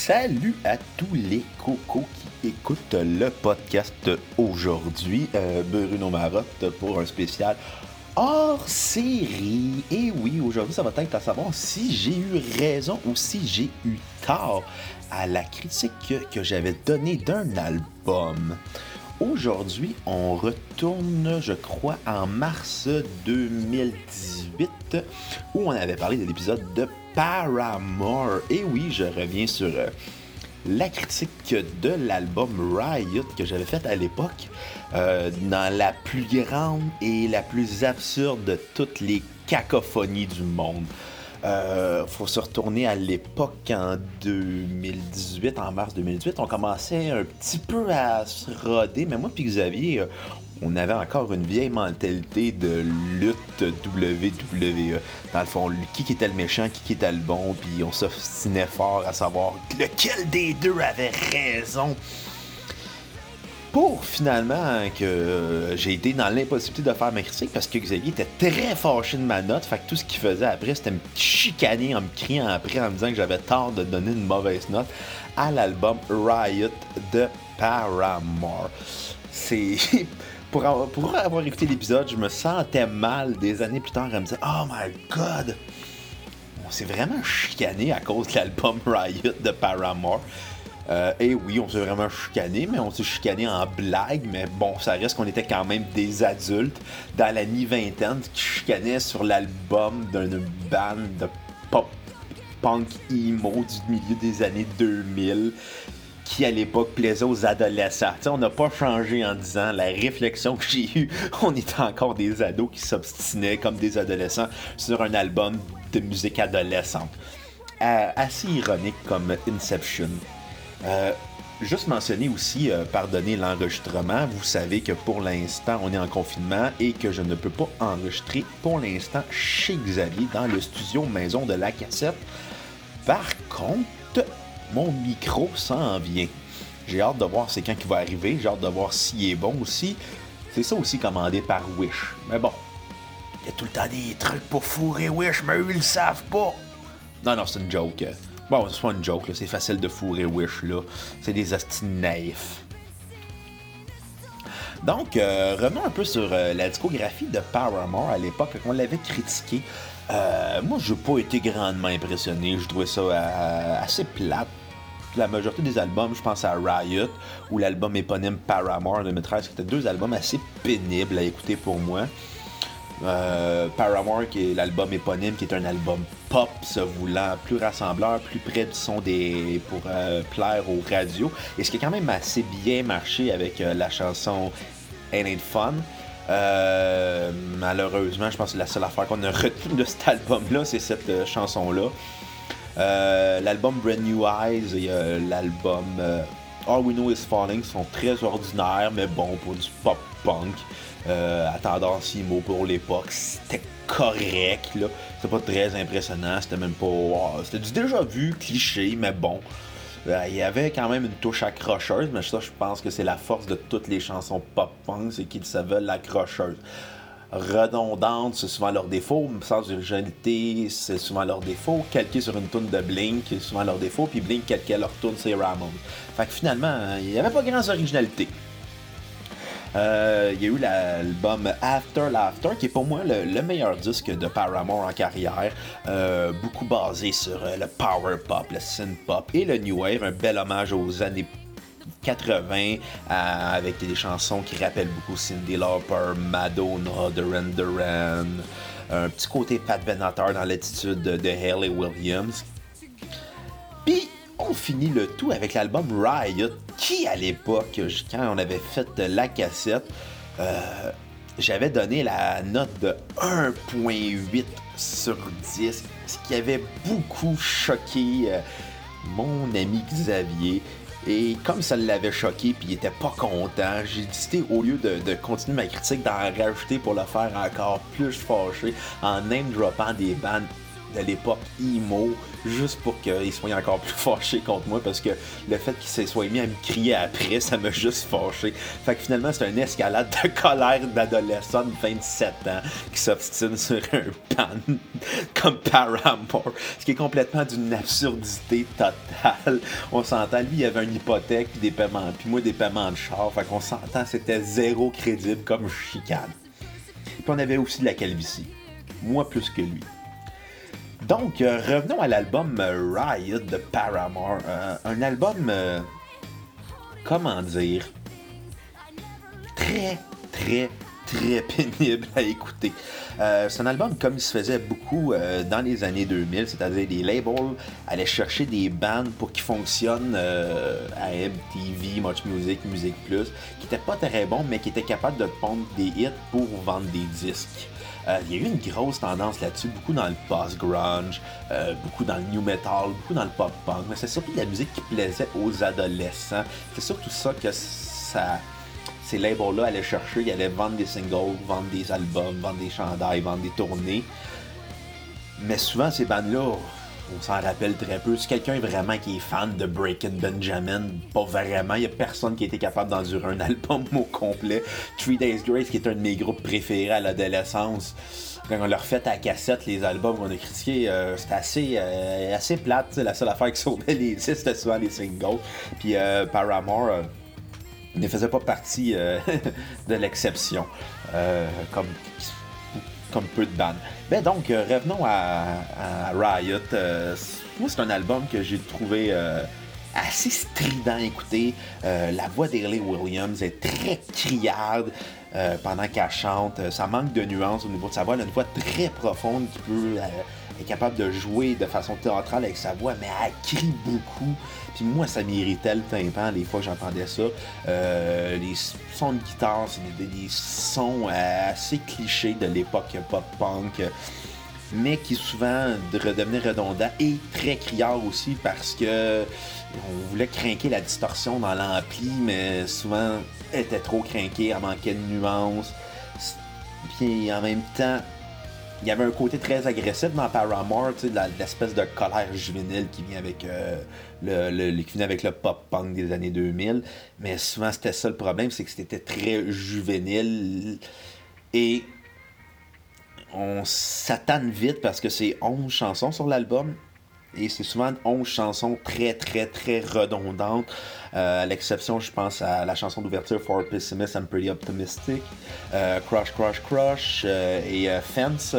Salut à tous les cocos qui écoutent le podcast aujourd'hui. Euh, Bruno Marotte pour un spécial hors série. Et oui, aujourd'hui, ça va être à savoir si j'ai eu raison ou si j'ai eu tort à la critique que j'avais donnée d'un album. Aujourd'hui, on retourne, je crois, en mars 2018, où on avait parlé de l'épisode de Paramore. Et oui, je reviens sur euh, la critique de l'album Riot que j'avais fait à l'époque, euh, dans la plus grande et la plus absurde de toutes les cacophonies du monde. Euh, faut se retourner à l'époque en 2018, en mars 2018. On commençait un petit peu à se roder, mais moi puis Xavier, euh, on avait encore une vieille mentalité de lutte WWE. Dans le fond, qui était le méchant, qui était le bon, puis on s'obstinait fort à savoir lequel des deux avait raison pour finalement que euh, j'ai été dans l'impossibilité de faire ma critique parce que Xavier était très fâché de ma note. Fait que tout ce qu'il faisait après, c'était me chicaner en me criant après, en me disant que j'avais tort de donner une mauvaise note à l'album Riot de Paramore. C'est. Pour avoir, pour avoir écouté l'épisode, je me sentais mal des années plus tard à me dire Oh my god! On s'est vraiment chicané à cause de l'album Riot de Paramore. Euh, et oui, on s'est vraiment chicané, mais on s'est chicané en blague. Mais bon, ça reste qu'on était quand même des adultes dans la mi-vingtaine qui chicanaient sur l'album d'une band de pop punk emo du milieu des années 2000 qui à l'époque plaisait aux adolescents. on n'a pas changé en disant la réflexion que j'ai eue. On était encore des ados qui s'obstinaient comme des adolescents sur un album de musique adolescente. Euh, assez ironique comme Inception. Euh, juste mentionner aussi, euh, pardonnez l'enregistrement, vous savez que pour l'instant, on est en confinement et que je ne peux pas enregistrer pour l'instant chez Xavier dans le studio Maison de la Cassette. Par contre, mon micro s'en vient. J'ai hâte de voir c'est quand qui va arriver, j'ai hâte de voir s'il est bon aussi. C'est ça aussi commandé par Wish. Mais bon, il y a tout le temps des trucs pour fourrer Wish, mais eux ils le savent pas. Non, non, c'est une joke. Bon, c'est pas une joke, c'est facile de fourrer Wish, là. C'est des astuces naïfs. Donc, euh, revenons un peu sur euh, la discographie de Paramore à l'époque, on l'avait critiqué. Euh, moi, je n'ai pas été grandement impressionné. Je trouvais ça assez plate. La majorité des albums, je pense à Riot ou l'album éponyme Paramore en 2013, qui étaient deux albums assez pénibles à écouter pour moi. Paramore, qui est l'album éponyme, qui est un album pop, se voulant plus rassembleur, plus près du son des pour euh, plaire aux radios. Et ce qui a quand même assez bien marché avec euh, la chanson Ain't It Fun. malheureusement, je pense que la seule affaire qu'on a retenue de cet album-là, c'est cette chanson-là. l'album Brand New Eyes et l'album All We Know Is Falling sont très ordinaires, mais bon, pour du pop-punk euh, à tendance IMO pour l'époque. C'était correct, là. C'était pas très impressionnant, c'était même pas. c'était du déjà vu, cliché, mais bon. Euh, il y avait quand même une touche accrocheuse, mais ça, je pense que c'est la force de toutes les chansons pop-punk, c'est qu'ils se veulent. Redondante, c'est souvent leur défaut. Sans originalité, c'est souvent leur défaut. Calqué sur une toune de Blink, c'est souvent leur défaut. Puis Blink, calqué leur toune, c'est Ramon. Fait que finalement, il n'y avait pas grand originalité. Euh, il y a eu l'album After Laughter, qui est pour moi le, meilleur disque de Paramore en carrière. Euh, beaucoup basé sur euh, le power pop, le synth pop et le new wave. Un bel hommage aux années 80 avec des chansons qui rappellent beaucoup Cindy Lauper, Madonna, Duran Duran. Un petit côté Pat Benatar dans l'attitude de, de Haley Williams. Puis on finit le tout avec l'album Riot, qui à l'époque, quand on avait fait la cassette, euh, j'avais donné la note de 1.8 sur 10, ce qui avait beaucoup choqué euh, mon ami Xavier. Et comme ça l'avait choqué puis il était pas content, j'ai décidé au lieu de, continuer ma critique d'en rajouter pour le faire encore plus fâché en name droppant des bandes de l'époque emo, juste pour qu'il soit encore plus fâché contre moi, parce que le fait qu'il se soit mis à me crier après, ça m'a juste fâché. Fait que finalement, c'est une escalade de colère d'adolescent de 27 ans qui s'obstine sur un pan comme Paramore, ce qui est complètement d'une absurdité totale. On s'entend, lui, il avait une hypothèque, puis des paiements, puis moi, des paiements de char. Fait qu'on s'entend, c'était zéro crédible comme chicane. Puis on avait aussi de la calvitie. Moi plus que lui. Donc, euh, revenons à l'album euh, Riot de Paramore. Euh, un album, comment dire, très, très, très pénible à écouter. c'est un album comme il se faisait beaucoup dans les années 2000, c'est-à-dire les labels allaient chercher des bands pour qu'ils fonctionnent à MTV, Much Music, Music Plus, qui n'étaient pas très bons, mais qui étaient capables de pondre des hits pour vendre des disques. Euh, il y a eu une grosse tendance là-dessus, beaucoup dans le post-grunge, euh, beaucoup dans le new metal, beaucoup dans le pop-punk, mais c'est surtout la musique qui plaisait aux adolescents. C'est surtout ça que ça, ces labels-là allaient chercher. Ils allaient vendre des singles, vendre des albums, vendre des chandails, vendre des tournées. Mais souvent, ces bandes-là, on s'en rappelle très peu. Si quelqu'un est vraiment qui est fan de Breaking Benjamin, pas vraiment. Il n'y a personne qui a été capable d'endurer un album au complet. Three Days Grace, qui est un de mes groupes préférés à l'adolescence. Quand on leur fait à cassette les albums qu'on a critiqués, euh, c'était assez, euh, assez plate. La seule affaire qui sauvait les c'était souvent les singles. Puis euh, Paramore ne faisait pas partie de l'exception. comme comme peu de bandes. Ben donc, euh, revenons à, Riot. Euh, moi, c'est un album que j'ai trouvé euh, assez strident à écouter. la voix d'Ailey Williams est très criarde pendant qu'elle chante. Ça manque de nuances au niveau de sa voix. Elle a une voix très profonde qui peut est capable de jouer de façon théâtrale avec sa voix, mais elle crie beaucoup. Puis moi, ça m'irritait le tympan les fois que j'entendais ça. Euh, les sons de guitare, c'est des, sons assez clichés de l'époque pop-punk mais qui souvent redevenaient redondants et très criards aussi parce que on voulait craquer la distorsion dans l'ampli, mais souvent elle était trop craquée, elle manquait de nuances. Puis en même temps, il y avait un côté très agressif dans Paramore, l'espèce de colère juvénile qui vient avec euh, le, qui vient avec le pop-punk des années 2000. Mais souvent, c'était ça le problème, c'est que c'était très juvénile. Et on s'attend vite parce que c'est 11 chansons sur l'album. Et c'est souvent 11 chansons très, très, très redondantes. Euh, à l'exception, je pense à la chanson d'ouverture For Pessimist I'm Pretty Optimistic, euh, Crush, Crush, Crush euh, et Fence.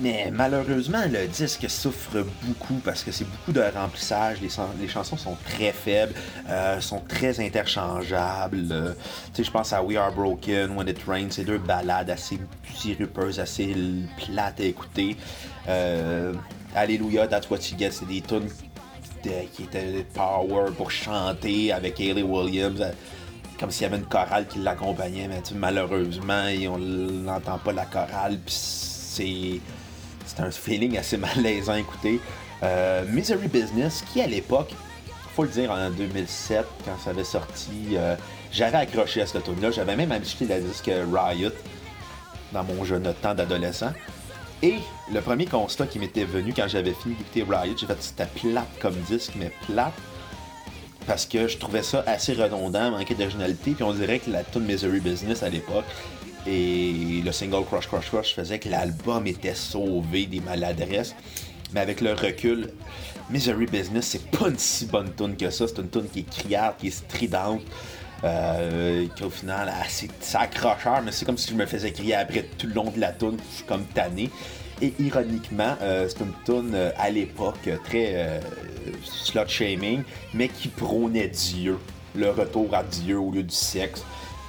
Mais malheureusement, le disque souffre beaucoup parce que c'est beaucoup de remplissage. Les, chansons sont très faibles, sont très interchangeables. tu sais, je pense à We Are Broken, When It Rains, c'est deux ballades assez sirupeuses, assez plates à écouter. Alléluia, That's What You Get, c'est des tunes qui étaient power pour chanter avec Hayley Williams, euh, comme s'il y avait une chorale qui l'accompagnait, mais malheureusement, on n'entend pas la chorale, c'est un feeling assez malaisant à écouter. Euh, Misery Business, qui à l'époque, faut le dire, en 2007, quand ça avait sorti, euh, j'avais accroché à cette tune là j'avais même acheté la disque Riot dans mon jeune temps d'adolescent. Et le premier constat qui m'était venu quand j'avais fini d'écouter Riot, j'ai fait c'était plate comme disque, mais plate. Parce que je trouvais ça assez redondant, manquait d'originalité, puis on dirait que la tune Misery Business à l'époque et le single Crush Crush Crush faisait que l'album était sauvé des maladresses. Mais avec le recul, Misery Business, c'est pas une si bonne tune que ça. C'est une tune qui est criarde, qui est stridente. Euh, qui au final, c'est accrocheur, mais c'est comme si je me faisais crier après tout le long de la tune, je suis comme tanné. Et ironiquement, euh, c'est une tune euh, à l'époque très slot shaming, mais qui prônait Dieu, le retour à Dieu au lieu du sexe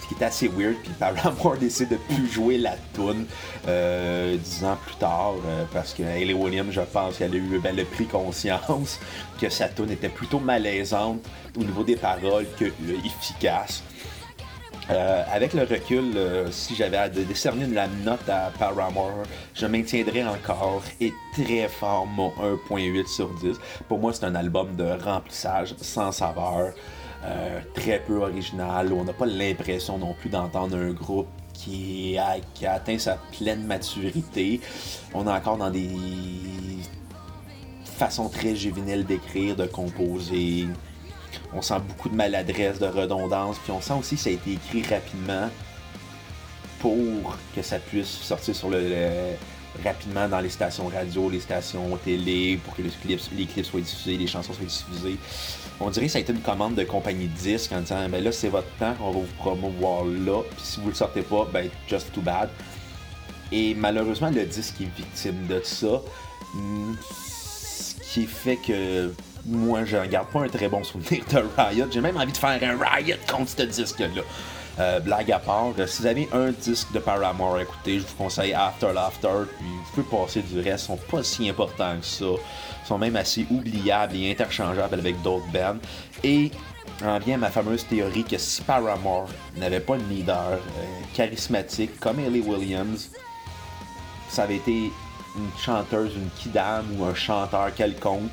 ce qui est assez weird. Puis Paramore décide de plus jouer la tune euh, dix ans plus tard euh, parce que Hayley Williams, je pense qu'elle a eu ben, le prix conscience que sa tune était plutôt malaisante au niveau des paroles que euh, efficace. avec le recul, si j'avais à décerner la note à Paramore, je maintiendrais encore et très fort mon 1.8 sur 10. Pour moi, c'est un album de remplissage sans saveur. Euh, très peu original, où on n'a pas l'impression non plus d'entendre un groupe qui, a, qui a atteint sa pleine maturité. On est encore dans des façons très juvéniles d'écrire, de composer. On sent beaucoup de maladresse, de redondance, puis on sent aussi que ça a été écrit rapidement pour que ça puisse sortir sur le, rapidement dans les stations radio, les stations télé, pour que les clips, les clips soient diffusés, les chansons soient diffusées. On dirait que ça a été une commande de compagnie de disques en disant ben là c'est votre temps, on va vous promouvoir là, puis si vous le sortez pas, ben just too bad. Et malheureusement le disque est victime de ça. Ce qui fait que moi je garde pas un très bon souvenir de Riot. J'ai même envie de faire un Riot contre ce disque-là. Euh, blague à part, euh, si vous avez un disque de Paramore à écouter, je vous conseille After Laughter, puis vous pouvez passer du reste, ils sont pas si importants que ça. Ils sont même assez oubliables et interchangeables avec d'autres bands. Et en vient ma fameuse théorie que si Paramore n'avait pas de leader euh, charismatique comme Ellie Williams, ça avait été une chanteuse, une kidam ou un chanteur quelconque,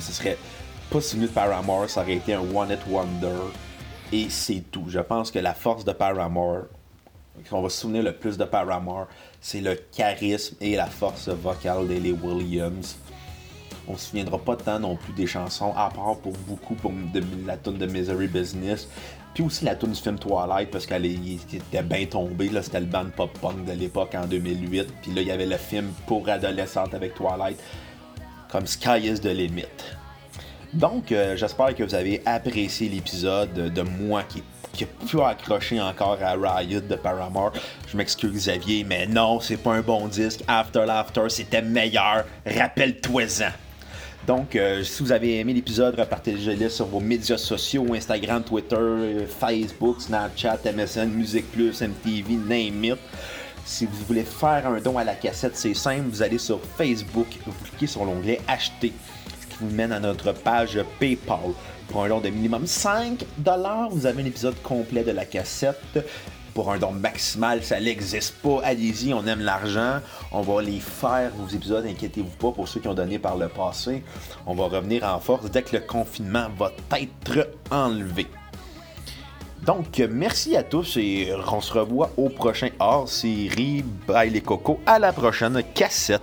ce serait pas si de Paramore, ça aurait été un One It Wonder et c'est tout. Je pense que la force de Paramore, qu'on va se souvenir le plus de Paramore, c'est le charisme et la force vocale d'Ellie Williams. On se souviendra pas tant non plus des chansons, à part pour beaucoup pour la tune de Misery Business. Puis aussi la tune du film Twilight, parce qu'elle était bien tombée. C'était le band pop-punk de l'époque en 2008. Puis là, il y avait le film pour adolescentes avec Twilight, comme Sky is the Limit. Donc, euh, j'espère que vous avez apprécié l'épisode de moi qui, qui a pu accrocher encore à Riot de Paramore. Je m'excuse Xavier, mais non, c'est pas un bon disque. After Laughter, c'était meilleur. Rappelle-toi-en. Donc, euh, si vous avez aimé l'épisode, repartagez-le sur vos médias sociaux, Instagram, Twitter, Facebook, Snapchat, MSN, Musique Plus, MTV, name it. Si vous voulez faire un don à la cassette, c'est simple, vous allez sur Facebook, vous cliquez sur l'onglet Acheter vous mène à notre page PayPal. Pour un don de minimum 5 vous avez un épisode complet de la cassette. Pour un don maximal, ça n'existe pas. Allez-y, on aime l'argent. On va les faire, vos épisodes, inquiétez-vous pas pour ceux qui ont donné par le passé. On va revenir en force dès que le confinement va être enlevé. Donc, merci à tous et on se revoit au prochain hors série Bye les cocos. À la prochaine cassette.